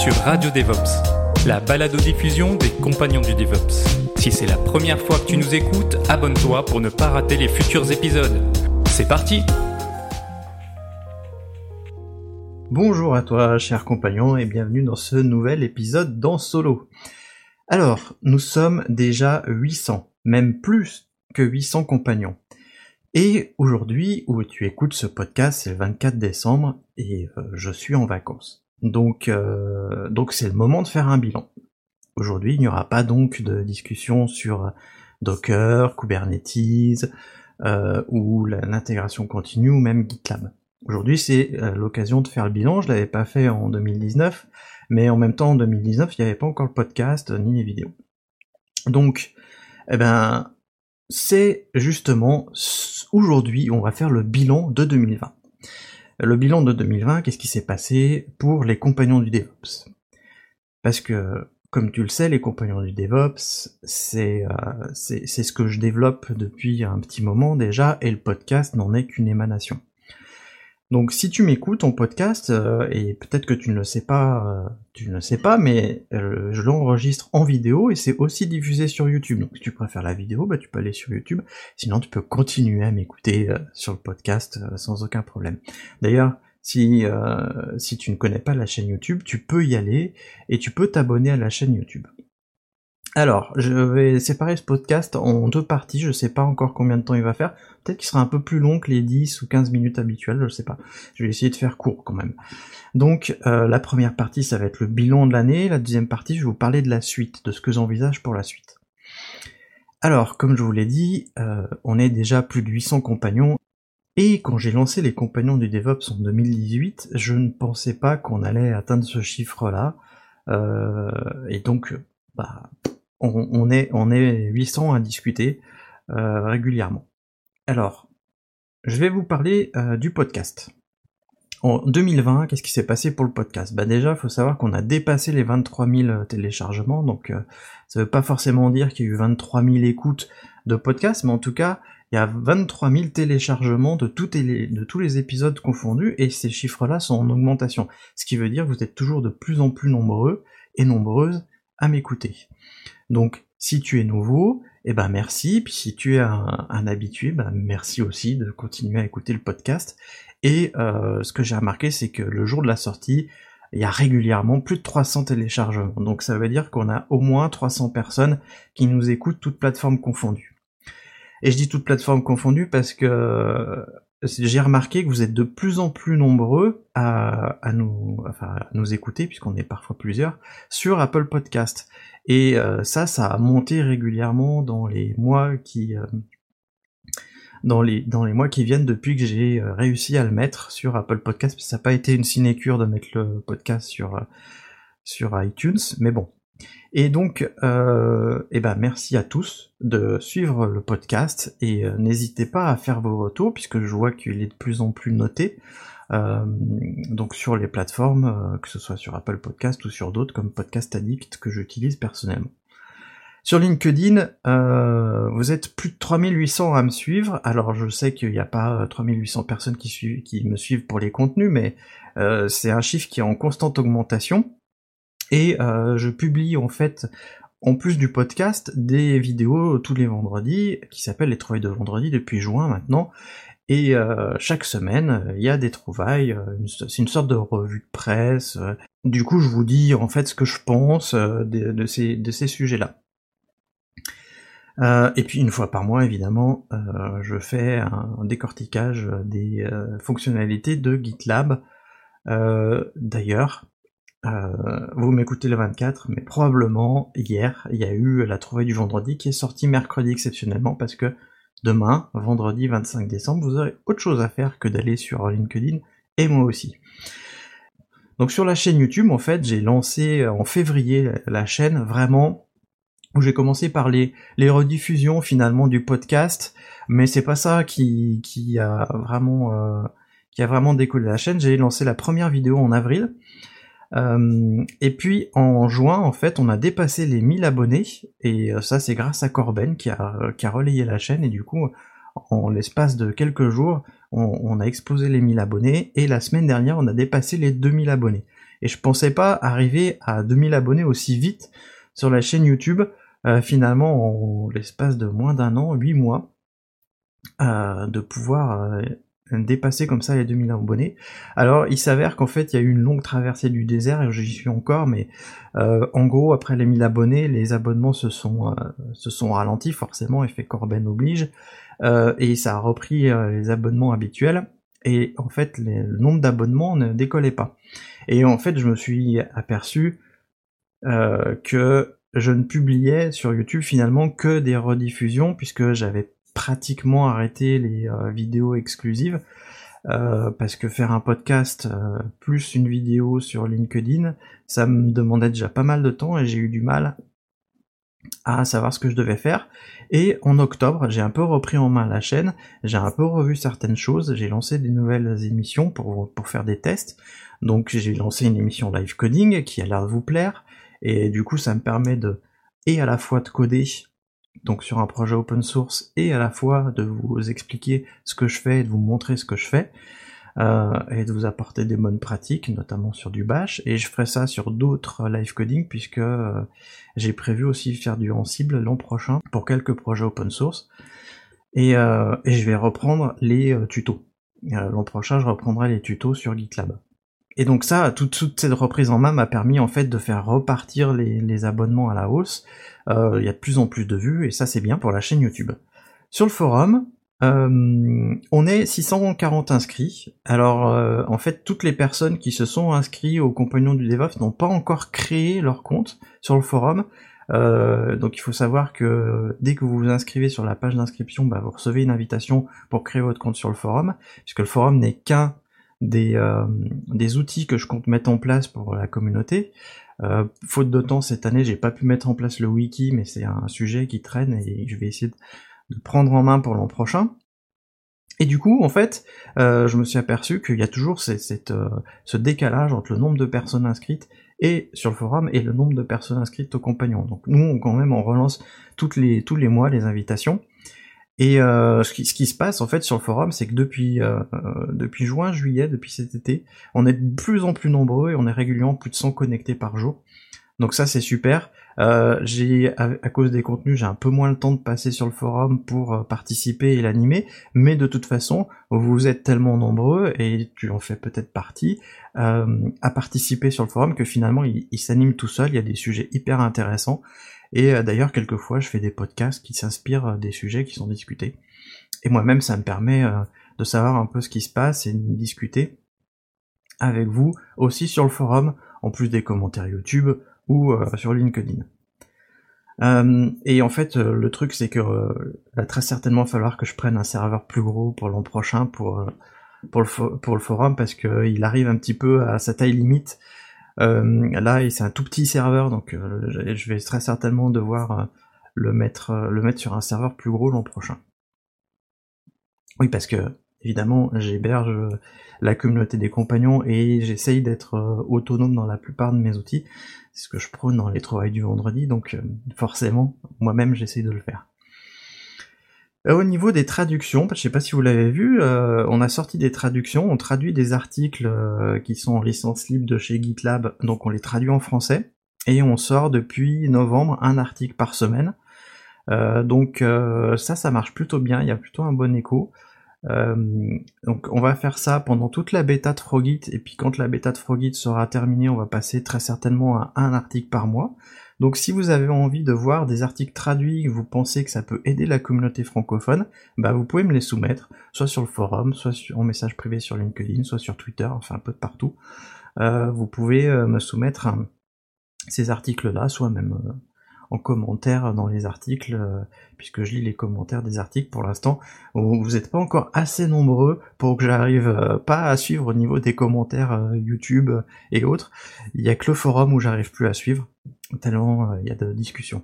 sur Radio DevOps, la balado-diffusion des compagnons du DevOps. Si c'est la première fois que tu nous écoutes, abonne-toi pour ne pas rater les futurs épisodes. C'est parti Bonjour à toi, cher compagnon, et bienvenue dans ce nouvel épisode dans Solo. Alors, nous sommes déjà 800, même plus que 800 compagnons. Et aujourd'hui, où tu écoutes ce podcast, c'est le 24 décembre, et euh, je suis en vacances. Donc, euh, donc c'est le moment de faire un bilan. Aujourd'hui, il n'y aura pas donc de discussion sur Docker, Kubernetes, euh, ou l'intégration continue, ou même GitLab. Aujourd'hui, c'est euh, l'occasion de faire le bilan. Je l'avais pas fait en 2019, mais en même temps, en 2019, il n'y avait pas encore le podcast ni les vidéos. Donc, eh ben, c'est justement aujourd'hui, on va faire le bilan de 2020. Le bilan de 2020, qu'est-ce qui s'est passé pour les compagnons du DevOps? Parce que, comme tu le sais, les compagnons du DevOps, c'est euh, ce que je développe depuis un petit moment déjà, et le podcast n'en est qu'une émanation. Donc si tu m'écoutes en podcast, euh, et peut-être que tu ne le sais pas, euh, tu ne le sais pas, mais euh, je l'enregistre en vidéo et c'est aussi diffusé sur YouTube. Donc si tu préfères la vidéo, bah, tu peux aller sur YouTube. Sinon tu peux continuer à m'écouter sur le podcast sans aucun problème. D'ailleurs, si, si tu ne connais pas la chaîne YouTube, tu peux y aller et tu peux t'abonner à la chaîne YouTube. Alors, je vais séparer ce podcast en deux parties, je sais pas encore combien de temps il va faire. Peut-être qu'il sera un peu plus long que les 10 ou 15 minutes habituelles, je sais pas. Je vais essayer de faire court quand même. Donc, euh, la première partie, ça va être le bilan de l'année. La deuxième partie, je vais vous parler de la suite, de ce que j'envisage pour la suite. Alors, comme je vous l'ai dit, euh, on est déjà plus de 800 compagnons. Et quand j'ai lancé les compagnons du DevOps en 2018, je ne pensais pas qu'on allait atteindre ce chiffre-là. Euh, et donc, bah, on, est, on est 800 à discuter euh, régulièrement. Alors, je vais vous parler euh, du podcast. En 2020, qu'est-ce qui s'est passé pour le podcast? Bah déjà, il faut savoir qu'on a dépassé les 23 000 téléchargements, donc euh, ça veut pas forcément dire qu'il y a eu 23 000 écoutes de podcast, mais en tout cas, il y a 23 000 téléchargements de tous les épisodes confondus, et ces chiffres-là sont en augmentation. Ce qui veut dire que vous êtes toujours de plus en plus nombreux et nombreuses à m'écouter. Donc, si tu es nouveau, eh ben merci. Puis si tu es un, habitué, ben merci aussi de continuer à écouter le podcast. Et euh, ce que j'ai remarqué, c'est que le jour de la sortie, il y a régulièrement plus de 300 téléchargements. Donc ça veut dire qu'on a au moins 300 personnes qui nous écoutent toutes plateformes confondues. Et je dis toutes plateformes confondues parce que j'ai remarqué que vous êtes de plus en plus nombreux à, à nous, enfin, à nous écouter, puisqu'on est parfois plusieurs, sur Apple Podcast. Et euh, ça, ça a monté régulièrement dans les mois qui euh, dans les dans les mois qui viennent depuis que j'ai euh, réussi à le mettre sur Apple Podcast. Ça n'a pas été une sinécure de mettre le podcast sur sur iTunes, mais bon. Et donc, euh, eh ben merci à tous de suivre le podcast et n'hésitez pas à faire vos retours puisque je vois qu'il est de plus en plus noté. Euh, donc sur les plateformes, euh, que ce soit sur Apple Podcast ou sur d'autres comme Podcast Addict que j'utilise personnellement. Sur LinkedIn, euh, vous êtes plus de 3800 à me suivre. Alors je sais qu'il n'y a pas 3800 personnes qui me suivent pour les contenus, mais c'est un chiffre qui est en constante augmentation. Et je publie en fait, en plus du podcast, des vidéos tous les vendredis qui s'appellent les trouvailles de vendredi depuis juin maintenant. Et euh, chaque semaine, il y a des trouvailles, euh, c'est une sorte de revue de presse. Euh. Du coup, je vous dis en fait ce que je pense de, ces, de ces sujets-là. et puis une fois par mois, évidemment, je fais un décortiquage des fonctionnalités de GitLab. D'ailleurs, vous m'écoutez le 24, mais probablement hier, il y a eu la trouvaille du vendredi qui est sortie mercredi exceptionnellement parce que Demain, vendredi 25 décembre, vous aurez autre chose à faire que d'aller sur LinkedIn et moi aussi. Donc sur la chaîne YouTube, en fait, j'ai lancé en février la chaîne vraiment où j'ai commencé par les, les rediffusions finalement du podcast, mais c'est pas ça qui, qui a vraiment euh, qui a vraiment décollé la chaîne. J'ai lancé la première vidéo en avril. Euh, et puis en juin, en fait, on a dépassé les 1000 abonnés, et euh, ça c'est grâce à Corben qui a, qui a relayé la chaîne, et du coup, en l'espace de quelques jours, on, a explosé les 1000 abonnés, et la semaine dernière, on a dépassé les 2000 abonnés. Et je pensais pas arriver à 2000 abonnés aussi vite sur la chaîne YouTube, euh, finalement, en l'espace de moins d'un an, 8 mois, euh, de pouvoir euh, dépasser comme ça les 2000 abonnés. Alors il s'avère qu'en fait il y a eu une longue traversée du désert et j'y suis encore, mais en gros après les 1000 abonnés, les abonnements se sont se sont ralentis forcément, effet Corben oblige, et ça a repris les abonnements habituels. Et en fait le nombre d'abonnements ne décollait pas. Et en fait je me suis aperçu que je ne publiais sur YouTube finalement que des rediffusions puisque j'avais pratiquement arrêté les euh, vidéos exclusives euh, parce que faire un podcast euh, plus une vidéo sur LinkedIn, ça me demandait déjà pas mal de temps et j'ai eu du mal à savoir ce que je devais faire. Et en octobre, j'ai un peu repris en main la chaîne, j'ai un peu revu certaines choses, j'ai lancé des nouvelles émissions pour, pour faire des tests. Donc j'ai lancé une émission live coding qui a l'air de vous plaire, et du coup ça me permet de et à la fois de coder donc sur un projet open source et à la fois de vous expliquer ce que je fais et de vous montrer ce que je fais euh, et de vous apporter des bonnes pratiques notamment sur du bash. Et je ferai ça sur d'autres live coding puisque euh, j'ai prévu aussi faire du Ansible l'an prochain pour quelques projets open source. Et, euh, et je vais reprendre les tutos. L'an prochain je reprendrai les tutos sur GitLab et donc ça, toute, cette reprise en main m'a permis en fait de faire repartir les, abonnements à la hausse. Euh, il y a de plus en plus de vues et ça c'est bien pour la chaîne YouTube. Sur le forum, euh, on est 640 inscrits. Alors euh, en fait, toutes les personnes qui se sont inscrites aux compagnons du DevOps n'ont pas encore créé leur compte sur le forum. donc il faut savoir que dès que vous vous inscrivez sur la page d'inscription, bah, vous recevez une invitation pour créer votre compte sur le forum, puisque le forum n'est qu'un des, euh, des outils que je compte mettre en place pour la communauté. Euh, faute de temps cette année, j'ai pas pu mettre en place le wiki, mais c'est un sujet qui traîne et je vais essayer de, prendre en main pour l'an prochain. Et du coup, en fait, euh, je me suis aperçu qu'il y a toujours cette, ce décalage entre le nombre de personnes inscrites et sur le forum et le nombre de personnes inscrites au compagnon. Donc nous, quand même, on relance toutes les, tous les mois les invitations. Et euh, ce, qui, ce, qui, se passe en fait sur le forum, c'est que depuis euh, euh, depuis juin, juillet, depuis cet été, on est de plus en plus nombreux et on est régulièrement plus de 100 connectés par jour. Donc ça c'est super. j'ai à, cause des contenus, j'ai un peu moins le temps de passer sur le forum pour participer et l'animer, mais de toute façon, vous êtes tellement nombreux et tu en fais peut-être partie à participer sur le forum que finalement il s'anime tout seul. Il y a des sujets hyper intéressants et euh, d'ailleurs, quelquefois, je fais des podcasts qui s'inspirent euh, des sujets qui sont discutés. Et moi-même, ça me permet euh, de savoir un peu ce qui se passe et de discuter avec vous aussi sur le forum, en plus des commentaires YouTube ou sur LinkedIn. et en fait, le truc, c'est que va très certainement falloir que je prenne un serveur plus gros pour l'an prochain pour pour le, forum parce qu'il arrive un petit peu à sa taille limite euh, là, c'est un tout petit serveur, donc euh, je vais très certainement devoir euh, le mettre, le mettre sur un serveur plus gros l'an prochain. Oui, parce que évidemment, j'héberge la communauté des compagnons et j'essaye d'être autonome dans la plupart de mes outils. C'est ce que je prône dans les travails du vendredi, donc forcément, moi-même, j'essaye de le faire. Euh, au niveau des traductions, je sais pas si vous l'avez vu, euh, on a sorti des traductions, on traduit des articles euh, qui sont en licence libre de chez GitLab, donc on les traduit en français, et on sort depuis novembre un article par semaine. donc ça, ça marche plutôt bien, il y a plutôt un bon écho. donc on va faire ça pendant toute la bêta de Frogit, et puis quand la bêta de Frogit sera terminée, on va passer très certainement à un article par mois. Donc si vous avez envie de voir des articles traduits, vous pensez que ça peut aider la communauté francophone, bah vous pouvez me les soumettre, soit sur le forum, soit en message privé sur LinkedIn, soit sur Twitter, enfin un peu de partout. Euh, vous pouvez euh, me soumettre ces articles-là, soit même euh, en commentaire dans les articles, euh, puisque je lis les commentaires des articles pour l'instant. Vous n'êtes pas encore assez nombreux pour que j'arrive euh, pas à suivre au niveau des commentaires euh, YouTube et autres. Il y a que le forum où j'arrive plus à suivre, tellement il y a de discussions.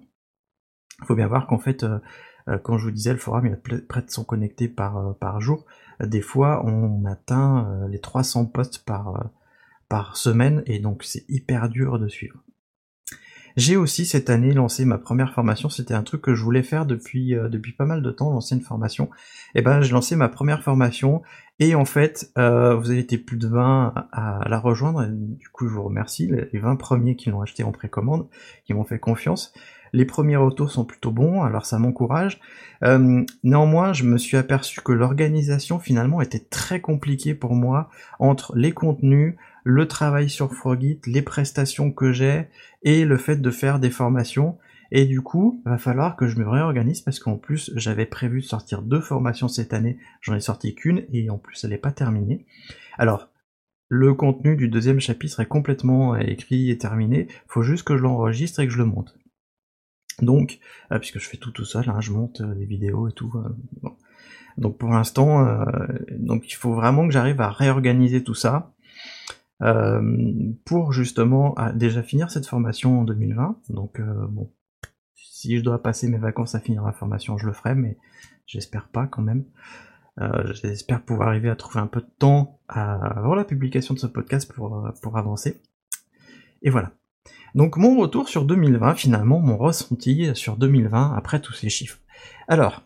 Il faut bien voir qu'en fait, quand je vous disais le forum, il y a près de 100 connectés par, par jour. Des fois, on atteint les 300 posts par, par semaine, et donc c'est hyper dur de suivre. J'ai aussi cette année lancé ma première formation, c'était un truc que je voulais faire depuis euh, depuis pas mal de temps, lancer une formation. Et eh ben j'ai lancé ma première formation et en fait euh, vous avez été plus de 20 à, la rejoindre. du coup je vous remercie les 20 premiers qui l'ont acheté en précommande, qui m'ont fait confiance. Les premiers retours sont plutôt bons, alors ça m'encourage. Euh, néanmoins, je me suis aperçu que l'organisation finalement était très compliquée pour moi entre les contenus, le travail sur Frogit, les prestations que j'ai et le fait de faire des formations. Et du coup, va falloir que je me réorganise parce qu'en plus, j'avais prévu de sortir deux formations cette année. J'en ai sorti qu'une et en plus, elle n'est pas terminée. Alors, le contenu du deuxième chapitre est complètement écrit et terminé. Faut juste que je l'enregistre et que je le monte. Donc, euh, puisque je fais tout tout seul, hein, je monte euh, des vidéos et tout. Euh, donc pour l'instant, il faut vraiment que j'arrive à réorganiser tout ça. Euh, pour justement déjà finir cette formation en 2020. Donc euh, bon, si je dois passer mes vacances à finir la formation, je le ferai, mais j'espère pas quand même. Euh, j'espère pouvoir arriver à trouver un peu de temps avant la publication de ce podcast pour, pour avancer. Et voilà. Donc mon retour sur 2020, finalement, mon ressenti sur 2020 après tous ces chiffres. Alors,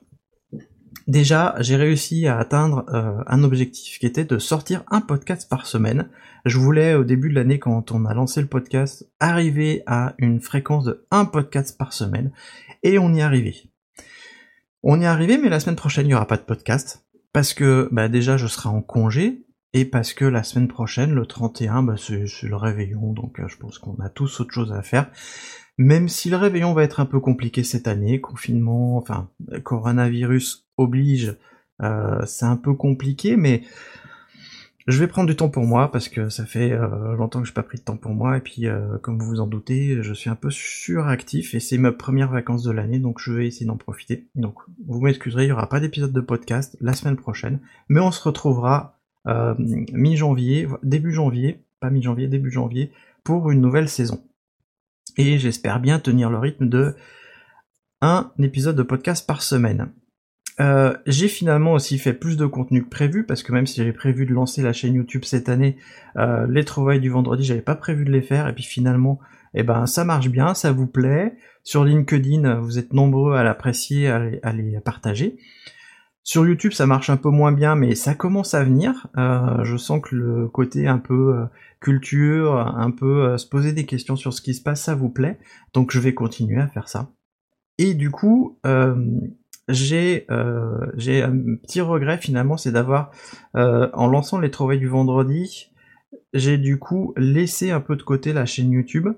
Déjà, j'ai réussi à atteindre euh, un objectif qui était de sortir un podcast par semaine. Je voulais au début de l'année, quand on a lancé le podcast, arriver à une fréquence de un podcast par semaine, et on y est arrivé. On y est arrivé, mais la semaine prochaine, il n'y aura pas de podcast, parce que bah, déjà, je serai en congé, et parce que la semaine prochaine, le 31, bah, c'est le réveillon, donc euh, je pense qu'on a tous autre chose à faire. Même si le réveillon va être un peu compliqué cette année, confinement, enfin, coronavirus oblige, euh, c'est un peu compliqué, mais je vais prendre du temps pour moi parce que ça fait euh, longtemps que j'ai pas pris de temps pour moi et puis euh, comme vous vous en doutez, je suis un peu suractif et c'est ma première vacances de l'année donc je vais essayer d'en profiter. Donc vous m'excuserez, il y aura pas d'épisode de podcast la semaine prochaine, mais on se retrouvera mi-janvier, début janvier, pas mi-janvier, début janvier pour une nouvelle saison et j'espère bien tenir le rythme de un épisode de podcast par semaine. Euh, j'ai finalement aussi fait plus de contenu que prévu parce que même si j'avais prévu de lancer la chaîne YouTube cette année, euh, les trouvailles du vendredi, j'avais pas prévu de les faire et puis finalement, eh ben ça marche bien, ça vous plaît. Sur LinkedIn, vous êtes nombreux à l'apprécier, à les partager. Sur YouTube, ça marche un peu moins bien, mais ça commence à venir. Euh, je sens que le côté un peu euh, culture, un peu euh, se poser des questions sur ce qui se passe, ça vous plaît. Donc je vais continuer à faire ça. Et du coup, j'ai j'ai un petit regret finalement, c'est d'avoir, en lançant les trouvailles du vendredi, j'ai du coup laissé un peu de côté la chaîne YouTube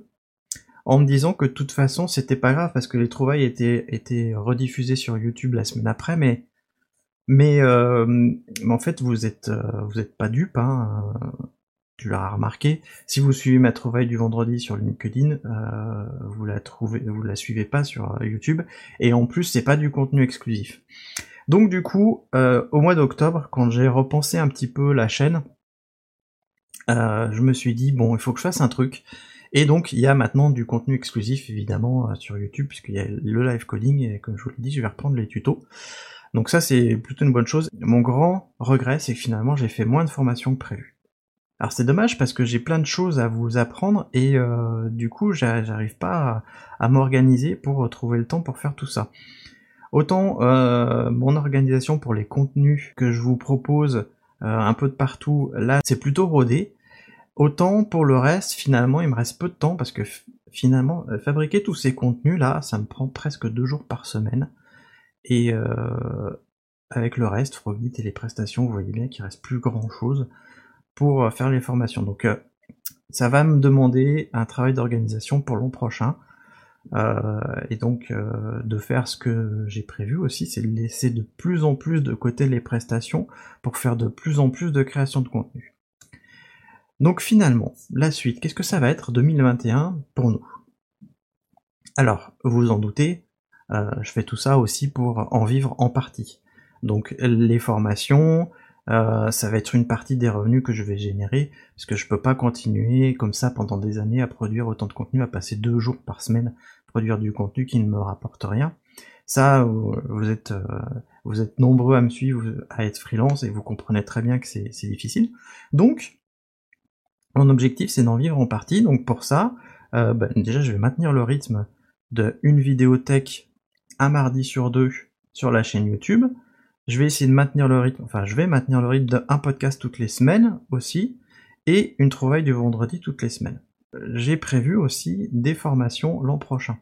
en me disant que de toute façon c'était pas grave parce que les trouvailles étaient, étaient rediffusées sur YouTube la semaine après, mais mais, euh, en fait, vous êtes, euh, vous êtes pas dupe, hein, euh, tu l'as remarqué. Si vous suivez ma trouvaille du vendredi sur LinkedIn, euh, vous la trouvez, vous la suivez pas sur YouTube. Et en plus, c'est pas du contenu exclusif. Donc du coup, au mois d'octobre, quand j'ai repensé un petit peu la chaîne, je me suis dit bon, il faut que je fasse un truc. Et donc il y a maintenant du contenu exclusif évidemment sur YouTube puisqu'il y a le live coding et comme je vous l'ai dit, je vais reprendre les tutos. Donc ça c'est plutôt une bonne chose. Mon grand regret c'est que finalement j'ai fait moins de formations que prévu. Alors c'est dommage parce que j'ai plein de choses à vous apprendre et euh, du coup j'arrive pas à, m'organiser pour trouver le temps pour faire tout ça. Autant euh, mon organisation pour les contenus que je vous propose euh, un peu de partout, là c'est plutôt rodé. Autant pour le reste, finalement, il me reste peu de temps parce que finalement, fabriquer tous ces contenus là, ça me prend presque deux jours par semaine. Et euh, avec le reste, Frogit et les prestations, vous voyez bien qu'il reste plus grand chose pour euh, faire les formations. Donc euh, ça va me demander un travail d'organisation pour l'an prochain. Euh, et donc euh, de faire ce que j'ai prévu aussi, c'est de laisser de plus en plus de côté les prestations pour faire de plus en plus de création de contenu. Donc finalement, la suite, qu'est-ce que ça va être 2021 pour nous? Alors, vous en doutez, je fais tout ça aussi pour en vivre en partie. Donc les formations, euh, ça va être une partie des revenus que je vais générer, parce que je peux pas continuer comme ça pendant des années à produire autant de contenu, à passer deux jours par semaine à produire du contenu qui ne me rapporte rien. Ça, vous êtes, euh, êtes nombreux à me suivre, à être freelance, et vous comprenez très bien que c'est difficile. Donc, mon objectif, c'est d'en vivre en partie. Donc pour ça, euh, bah, déjà, je vais maintenir le rythme de une vidéo tech mardi sur deux sur la chaîne YouTube. Je vais essayer de maintenir le rythme, enfin, je vais maintenir le rythme d'un podcast toutes les semaines aussi, et une trouvaille du vendredi toutes les semaines. J'ai prévu aussi des formations l'an prochain.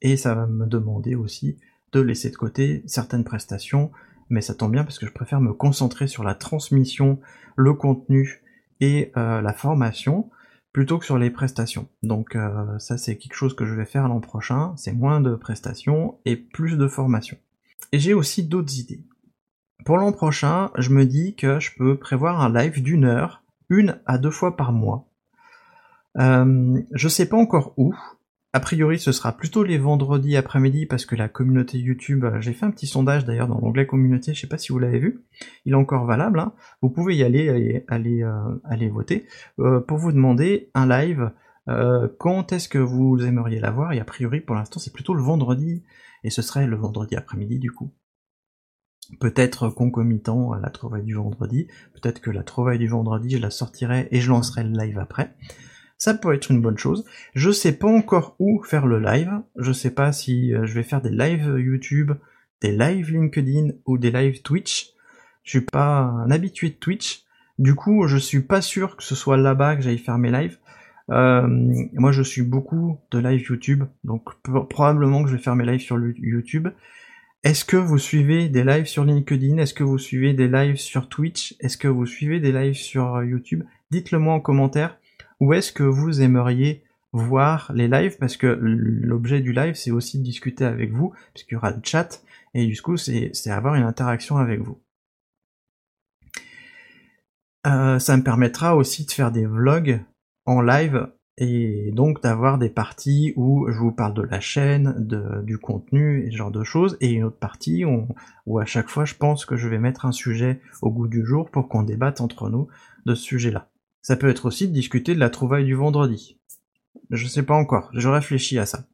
Et ça va me demander aussi de laisser de côté certaines prestations, mais ça tombe bien parce que je préfère me concentrer sur la transmission, le contenu et euh, la formation plutôt que sur les prestations. Donc euh, ça c'est quelque chose que je vais faire l'an prochain, c'est moins de prestations et plus de formation. Et j'ai aussi d'autres idées. Pour l'an prochain, je me dis que je peux prévoir un live d'une heure, une à deux fois par mois. Euh, je sais pas encore où, a priori, ce sera plutôt les vendredis après-midi parce que la communauté YouTube, euh, j'ai fait un petit sondage d'ailleurs dans l'onglet communauté, je sais pas si vous l'avez vu, il est encore valable. Hein. Vous pouvez y aller, aller, aller, euh, voter euh, pour vous demander un live. quand est-ce que vous aimeriez l'avoir? Et a priori, pour l'instant, c'est plutôt le vendredi et ce serait le vendredi après-midi du coup. Peut-être concomitant à la trouvaille du vendredi. Peut-être que la trouvaille du vendredi, je la sortirai et je lancerai le live après ça peut être une bonne chose. Je sais pas encore où faire le live. Je sais pas si euh, je vais faire des lives YouTube, des lives LinkedIn ou des lives Twitch. Je suis pas un habitué de Twitch. Du coup, je suis pas sûr que ce soit là-bas que j'aille faire mes lives. Euh, moi, je suis beaucoup de live YouTube, donc probablement que je vais faire mes lives sur YouTube. Est-ce que vous suivez des lives sur LinkedIn? Est-ce que vous suivez des lives sur Twitch? Est-ce que vous suivez des lives sur euh, YouTube? Dites-le moi en commentaire. Où est-ce que vous aimeriez voir les lives? Parce que l'objet du live, c'est aussi de discuter avec vous, puisqu'il y aura le chat, et du coup, c'est avoir une interaction avec vous. Euh, ça me permettra aussi de faire des vlogs en live et donc d'avoir des parties où je vous parle de la chaîne, du contenu et ce genre de choses, et une autre partie où, où, à chaque fois je pense que je vais mettre un sujet au goût du jour pour qu'on débatte entre nous de ce sujet-là. Ça peut être aussi de discuter de la trouvaille du vendredi. Je sais pas encore, je réfléchis à ça.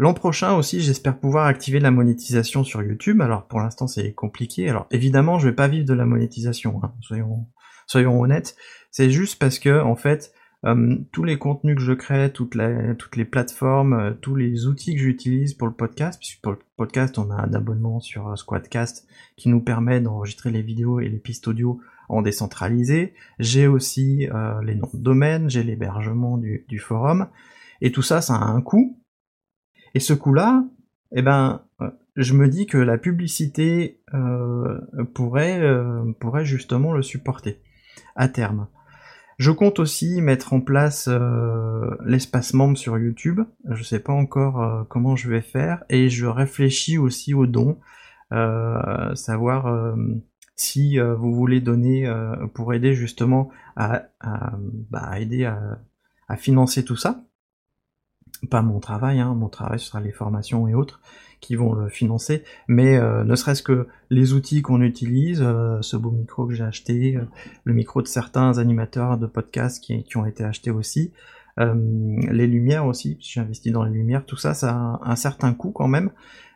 L'an prochain aussi, j'espère pouvoir activer la monétisation sur YouTube. Alors pour l'instant, c'est compliqué. Alors évidemment, je vais pas vivre de la monétisation. Hein. Soyons, soyons honnêtes. C'est juste parce que en fait, euh, tous les contenus que je crée, toutes les, toutes les plateformes, euh, tous les outils que j'utilise pour le podcast, puisque pour le podcast, on a un abonnement sur euh, Squadcast qui nous permet d'enregistrer les vidéos et les pistes audio en décentralisé, j'ai aussi euh, les noms de domaine, j'ai l'hébergement du, forum, et tout ça, ça a un coût. Et ce coût-là, eh ben, euh, je me dis que la publicité euh, pourrait, pourrait justement le supporter à terme. Je compte aussi mettre en place l'espace membre sur YouTube. Je sais pas encore comment je vais faire et je réfléchis aussi aux dons, savoir si euh, vous voulez donner euh, pour aider justement à, bah, aider à, financer tout ça. Pas mon travail, hein, mon travail ce sera les formations et autres qui vont le financer, mais euh, ne serait-ce que les outils qu'on utilise, ce beau micro que j'ai acheté, le micro de certains animateurs de podcasts qui, ont été achetés aussi, les lumières aussi, j'ai investi dans les lumières, tout ça, ça a un certain coût quand même,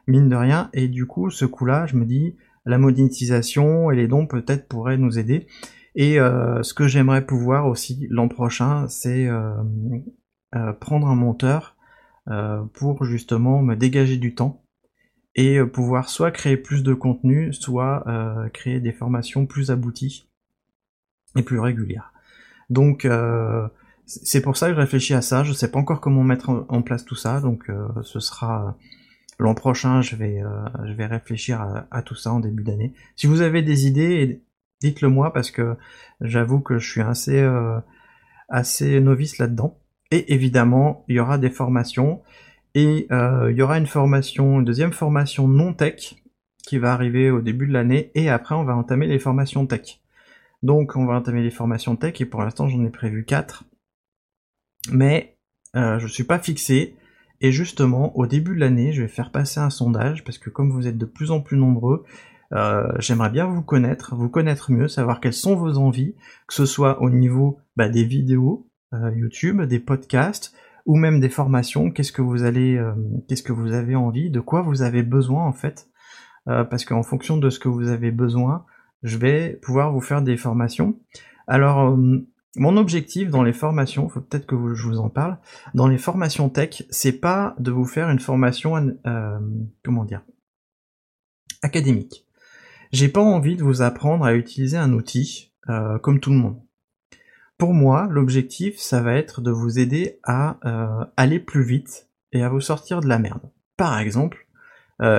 mine de rien, et du coup, ce coût-là, je me dis, la monétisation et les dons peut-être pourraient nous aider. Et euh, ce que j'aimerais pouvoir aussi l'an prochain, c'est euh, euh, prendre un monteur pour justement me dégager du temps et pouvoir soit créer plus de contenu, soit créer des formations plus abouties et plus régulières. Donc c'est pour ça que je réfléchis à ça. Je sais pas encore comment mettre en place tout ça, donc ce sera L'an prochain, je vais, euh, réfléchir à, tout ça en début d'année. Si vous avez des idées, dites-le moi parce que j'avoue que je suis assez, euh, assez novice là-dedans. Et évidemment, il y aura des formations et euh, il y aura une formation, une deuxième formation non tech qui va arriver au début de l'année et après on va entamer les formations tech. Donc on va entamer les formations tech et pour l'instant j'en ai prévu quatre. Mais je suis pas fixé Et justement, au début de l'année, je vais faire passer un sondage, parce que comme vous êtes de plus en plus nombreux, euh, j'aimerais bien vous connaître, vous connaître mieux, savoir quelles sont vos envies, que ce soit au niveau bah, des vidéos euh, YouTube, des podcasts, ou même des formations. Qu'est-ce que vous allez, euh, qu'est-ce que vous avez envie, de quoi vous avez besoin en fait, parce qu'en fonction de ce que vous avez besoin, je vais pouvoir vous faire des formations. Alors mon objectif dans les formations, faut peut-être que je vous en parle, dans les formations tech, c'est pas de vous faire une formation, euh, comment dire, académique. J'ai pas envie de vous apprendre à utiliser un outil euh, comme tout le monde. Pour moi, l'objectif, ça va être de vous aider à euh, aller plus vite et à vous sortir de la merde. Par exemple,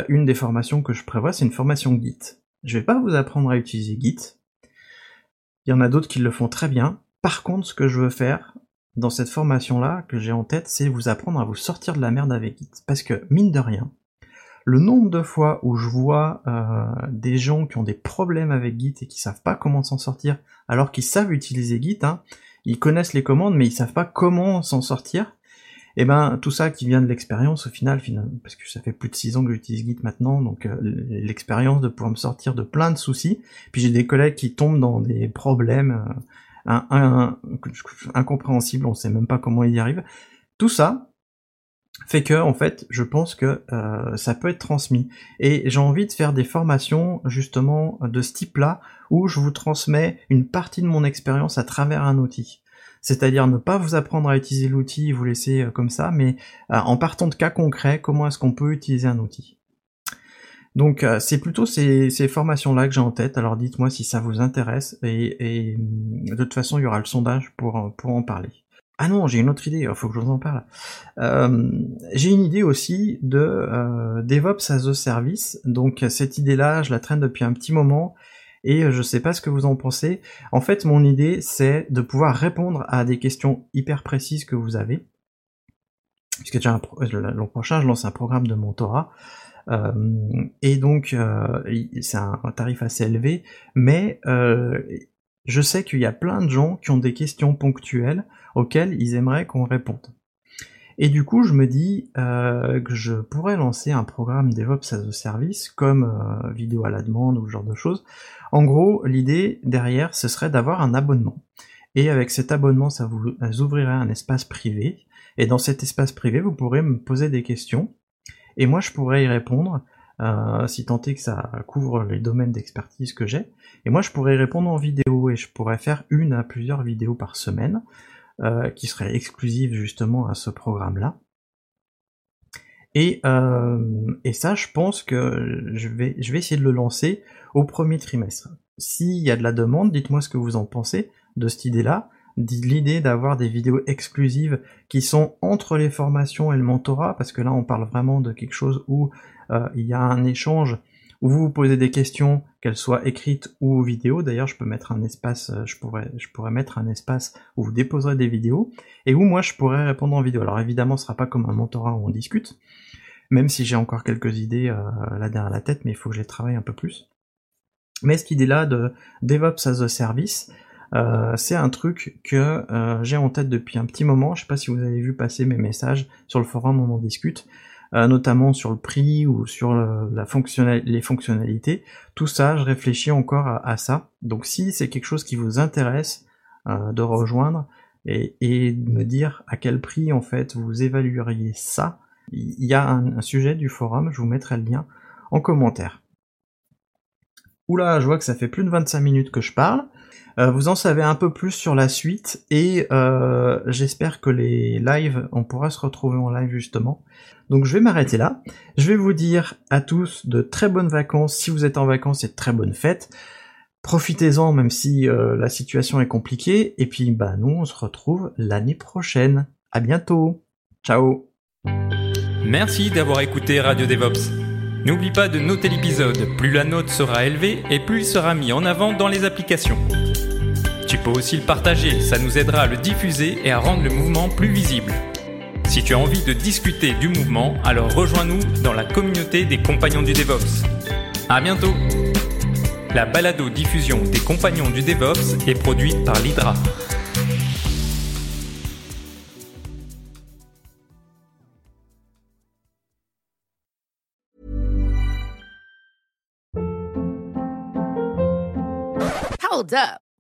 une des formations que je prévois, c'est une formation Git. Je vais pas vous apprendre à utiliser Git. Il y en a d'autres qui le font très bien, par contre, ce que je veux faire dans cette formation-là que j'ai en tête, c'est vous apprendre à vous sortir de la merde avec Git. Parce que, mine de rien, le nombre de fois où je vois euh, des gens qui ont des problèmes avec Git et qui savent pas comment s'en sortir, alors qu'ils savent utiliser Git, hein, ils connaissent les commandes, mais ils savent pas comment s'en sortir, et eh ben tout ça qui vient de l'expérience au final, parce que ça fait plus de 6 ans que j'utilise Git maintenant, donc euh, l'expérience de pouvoir me sortir de plein de soucis. Puis j'ai des collègues qui tombent dans des problèmes euh, incompréhensible, on sait même pas comment il y arrive. Tout ça fait que, en fait, je pense que euh, ça peut être transmis. Et j'ai envie de faire des formations justement de ce type-là, où je vous transmets une partie de mon expérience à travers un outil. C'est-à-dire ne pas vous apprendre à utiliser l'outil vous laisser euh, comme ça, mais euh, en partant de cas concrets, comment est-ce qu'on peut utiliser un outil. Donc euh, c'est plutôt ces, formations-là que j'ai en tête, alors dites-moi si ça vous intéresse, et, de toute façon il y aura le sondage pour, pour en parler. Ah non, j'ai une autre idée, il faut que je vous en parle. Euh, j'ai une idée aussi de euh, DevOps as a Service, donc cette idée-là, je la traîne depuis un petit moment, et je sais pas ce que vous en pensez. En fait, mon idée, c'est de pouvoir répondre à des questions hyper précises que vous avez, puisque l'an prochain, je lance un programme de mentorat, euh, et donc, euh, c'est un, tarif assez élevé, mais euh, je sais qu'il y a plein de gens qui ont des questions ponctuelles auxquelles ils aimeraient qu'on réponde. Et du coup, je me dis que je pourrais lancer un programme DevOps as a Service comme vidéo à la demande ou ce genre de choses. En gros, l'idée derrière, ce serait d'avoir un abonnement. Et avec cet abonnement, ça vous ouvrirait un espace privé. Et dans cet espace privé, vous pourrez me poser des questions et moi je pourrais y répondre, euh, si tant est que ça couvre les domaines d'expertise que j'ai, et moi je pourrais y répondre en vidéo, et je pourrais faire une à plusieurs vidéos par semaine, euh, qui seraient exclusives justement à ce programme-là. Et, euh, et ça, je pense que je vais, je vais essayer de le lancer au premier trimestre. S'il y a de la demande, dites-moi ce que vous en pensez de cette idée-là l'idée d'avoir des vidéos exclusives qui sont entre les formations et le mentorat, parce que là on parle vraiment de quelque chose où euh, il y a un échange, où vous vous posez des questions, qu'elles soient écrites ou vidéo. D'ailleurs, je peux mettre un espace, euh, je pourrais, je pourrais mettre un espace où vous déposerez des vidéos, et où moi je pourrais répondre en vidéo. Alors évidemment, ce sera pas comme un mentorat où on discute, même si j'ai encore quelques idées euh, là derrière la tête, mais il faut que je les travaille un peu plus. Mais cette idée-là de DevOps as a Service, euh, c'est un truc que euh, j'ai en tête depuis un petit moment. Je sais pas si vous avez vu passer mes messages sur le forum, on en discute, euh, notamment sur le prix ou sur les fonctionnalités. Tout ça, je réfléchis encore à, ça. Donc si c'est quelque chose qui vous intéresse de rejoindre et, de me dire à quel prix en fait vous évalueriez ça, il y a un, un sujet du forum, je vous mettrai le lien en commentaire. Oula, je vois que ça fait plus de 25 minutes que je parle. Euh, vous en savez un peu plus sur la suite et euh, j'espère que les lives, on pourra se retrouver en live justement. Donc je vais m'arrêter là. Je vais vous dire à tous de très bonnes vacances. Si vous êtes en vacances, et de très bonnes fêtes. Profitez-en même si euh, la situation est compliquée. Et puis bah nous on se retrouve l'année prochaine. À bientôt. Ciao. Merci d'avoir écouté Radio DevOps. N'oublie pas de noter l'épisode, plus la note sera élevée et plus il sera mis en avant dans les applications. Tu peux aussi le partager, ça nous aidera à le diffuser et à rendre le mouvement plus visible. Si tu as envie de discuter du mouvement, alors rejoins-nous dans la communauté des compagnons du DevOps. À bientôt La balado-diffusion des compagnons du DevOps est produite par l'Hydra. Hold up